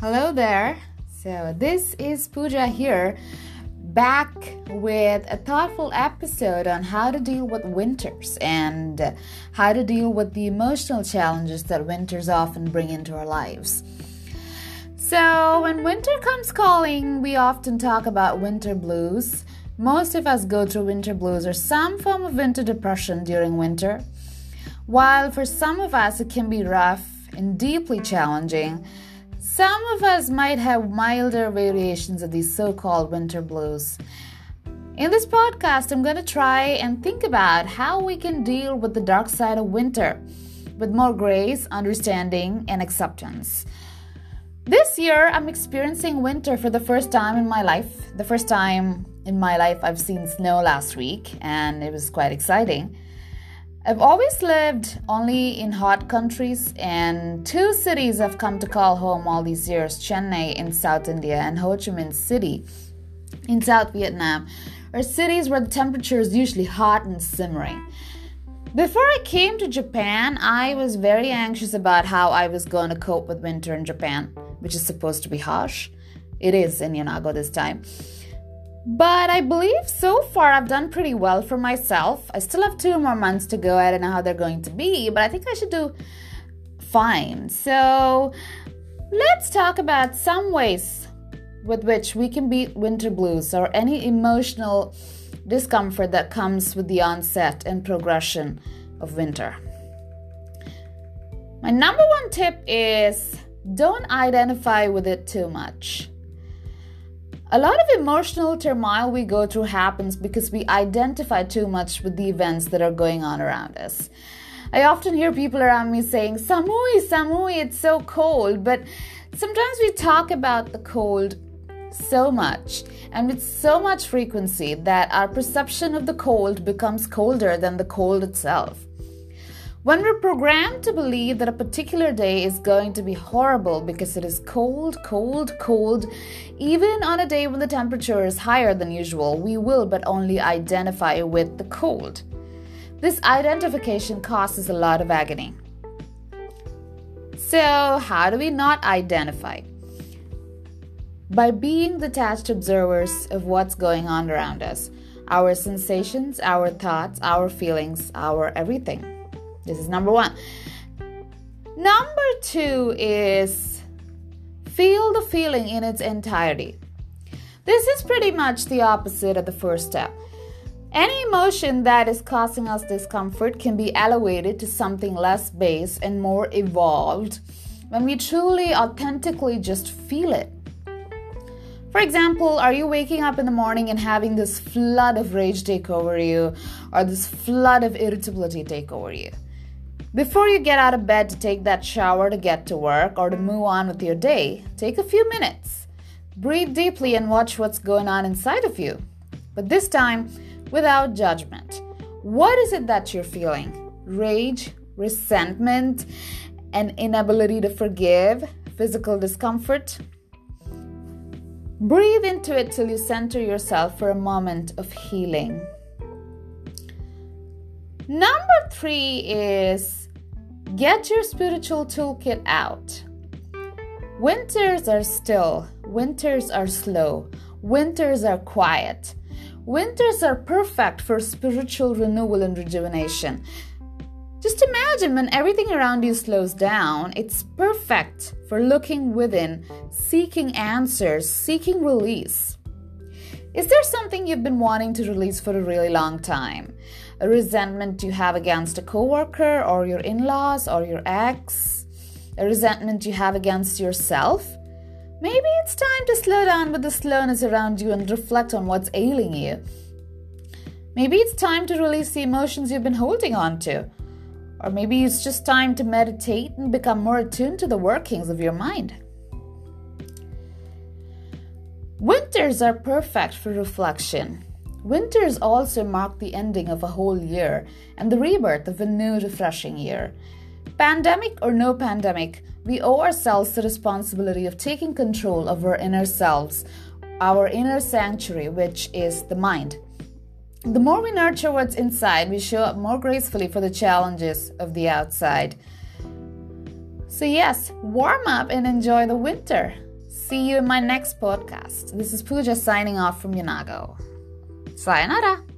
Hello there. So, this is Pooja here, back with a thoughtful episode on how to deal with winters and how to deal with the emotional challenges that winters often bring into our lives. So, when winter comes calling, we often talk about winter blues. Most of us go through winter blues or some form of winter depression during winter. While for some of us it can be rough and deeply challenging, some of us might have milder variations of these so called winter blues. In this podcast, I'm going to try and think about how we can deal with the dark side of winter with more grace, understanding, and acceptance. This year, I'm experiencing winter for the first time in my life. The first time in my life I've seen snow last week, and it was quite exciting. I've always lived only in hot countries, and two cities I've come to call home all these years Chennai in South India and Ho Chi Minh City in South Vietnam are cities where the temperature is usually hot and simmering. Before I came to Japan, I was very anxious about how I was going to cope with winter in Japan, which is supposed to be harsh. It is in Yonago this time. But I believe so far I've done pretty well for myself. I still have two more months to go. I don't know how they're going to be, but I think I should do fine. So let's talk about some ways with which we can beat winter blues or any emotional discomfort that comes with the onset and progression of winter. My number one tip is don't identify with it too much. A lot of emotional turmoil we go through happens because we identify too much with the events that are going on around us. I often hear people around me saying, Samui, Samui, it's so cold. But sometimes we talk about the cold so much and with so much frequency that our perception of the cold becomes colder than the cold itself. When we're programmed to believe that a particular day is going to be horrible because it is cold, cold, cold, even on a day when the temperature is higher than usual, we will but only identify with the cold. This identification causes a lot of agony. So, how do we not identify? By being detached observers of what's going on around us, our sensations, our thoughts, our feelings, our everything. This is number one. Number two is feel the feeling in its entirety. This is pretty much the opposite of the first step. Any emotion that is causing us discomfort can be elevated to something less base and more evolved when we truly, authentically just feel it. For example, are you waking up in the morning and having this flood of rage take over you or this flood of irritability take over you? Before you get out of bed to take that shower to get to work or to move on with your day, take a few minutes. Breathe deeply and watch what's going on inside of you. But this time, without judgment. What is it that you're feeling? Rage, resentment, an inability to forgive, physical discomfort? Breathe into it till you center yourself for a moment of healing. Number three is Get your spiritual toolkit out. Winters are still, winters are slow, winters are quiet. Winters are perfect for spiritual renewal and rejuvenation. Just imagine when everything around you slows down, it's perfect for looking within, seeking answers, seeking release. Is there something you've been wanting to release for a really long time? A resentment you have against a coworker or your in-laws or your ex? A resentment you have against yourself? Maybe it's time to slow down with the slowness around you and reflect on what's ailing you. Maybe it's time to release the emotions you've been holding on to. Or maybe it's just time to meditate and become more attuned to the workings of your mind. Winters are perfect for reflection. Winters also mark the ending of a whole year and the rebirth of a new, refreshing year. Pandemic or no pandemic, we owe ourselves the responsibility of taking control of our inner selves, our inner sanctuary, which is the mind. The more we nurture what's inside, we show up more gracefully for the challenges of the outside. So, yes, warm up and enjoy the winter. see you in my next podcast. This is Pooja signing off from Yonago. Sayonara.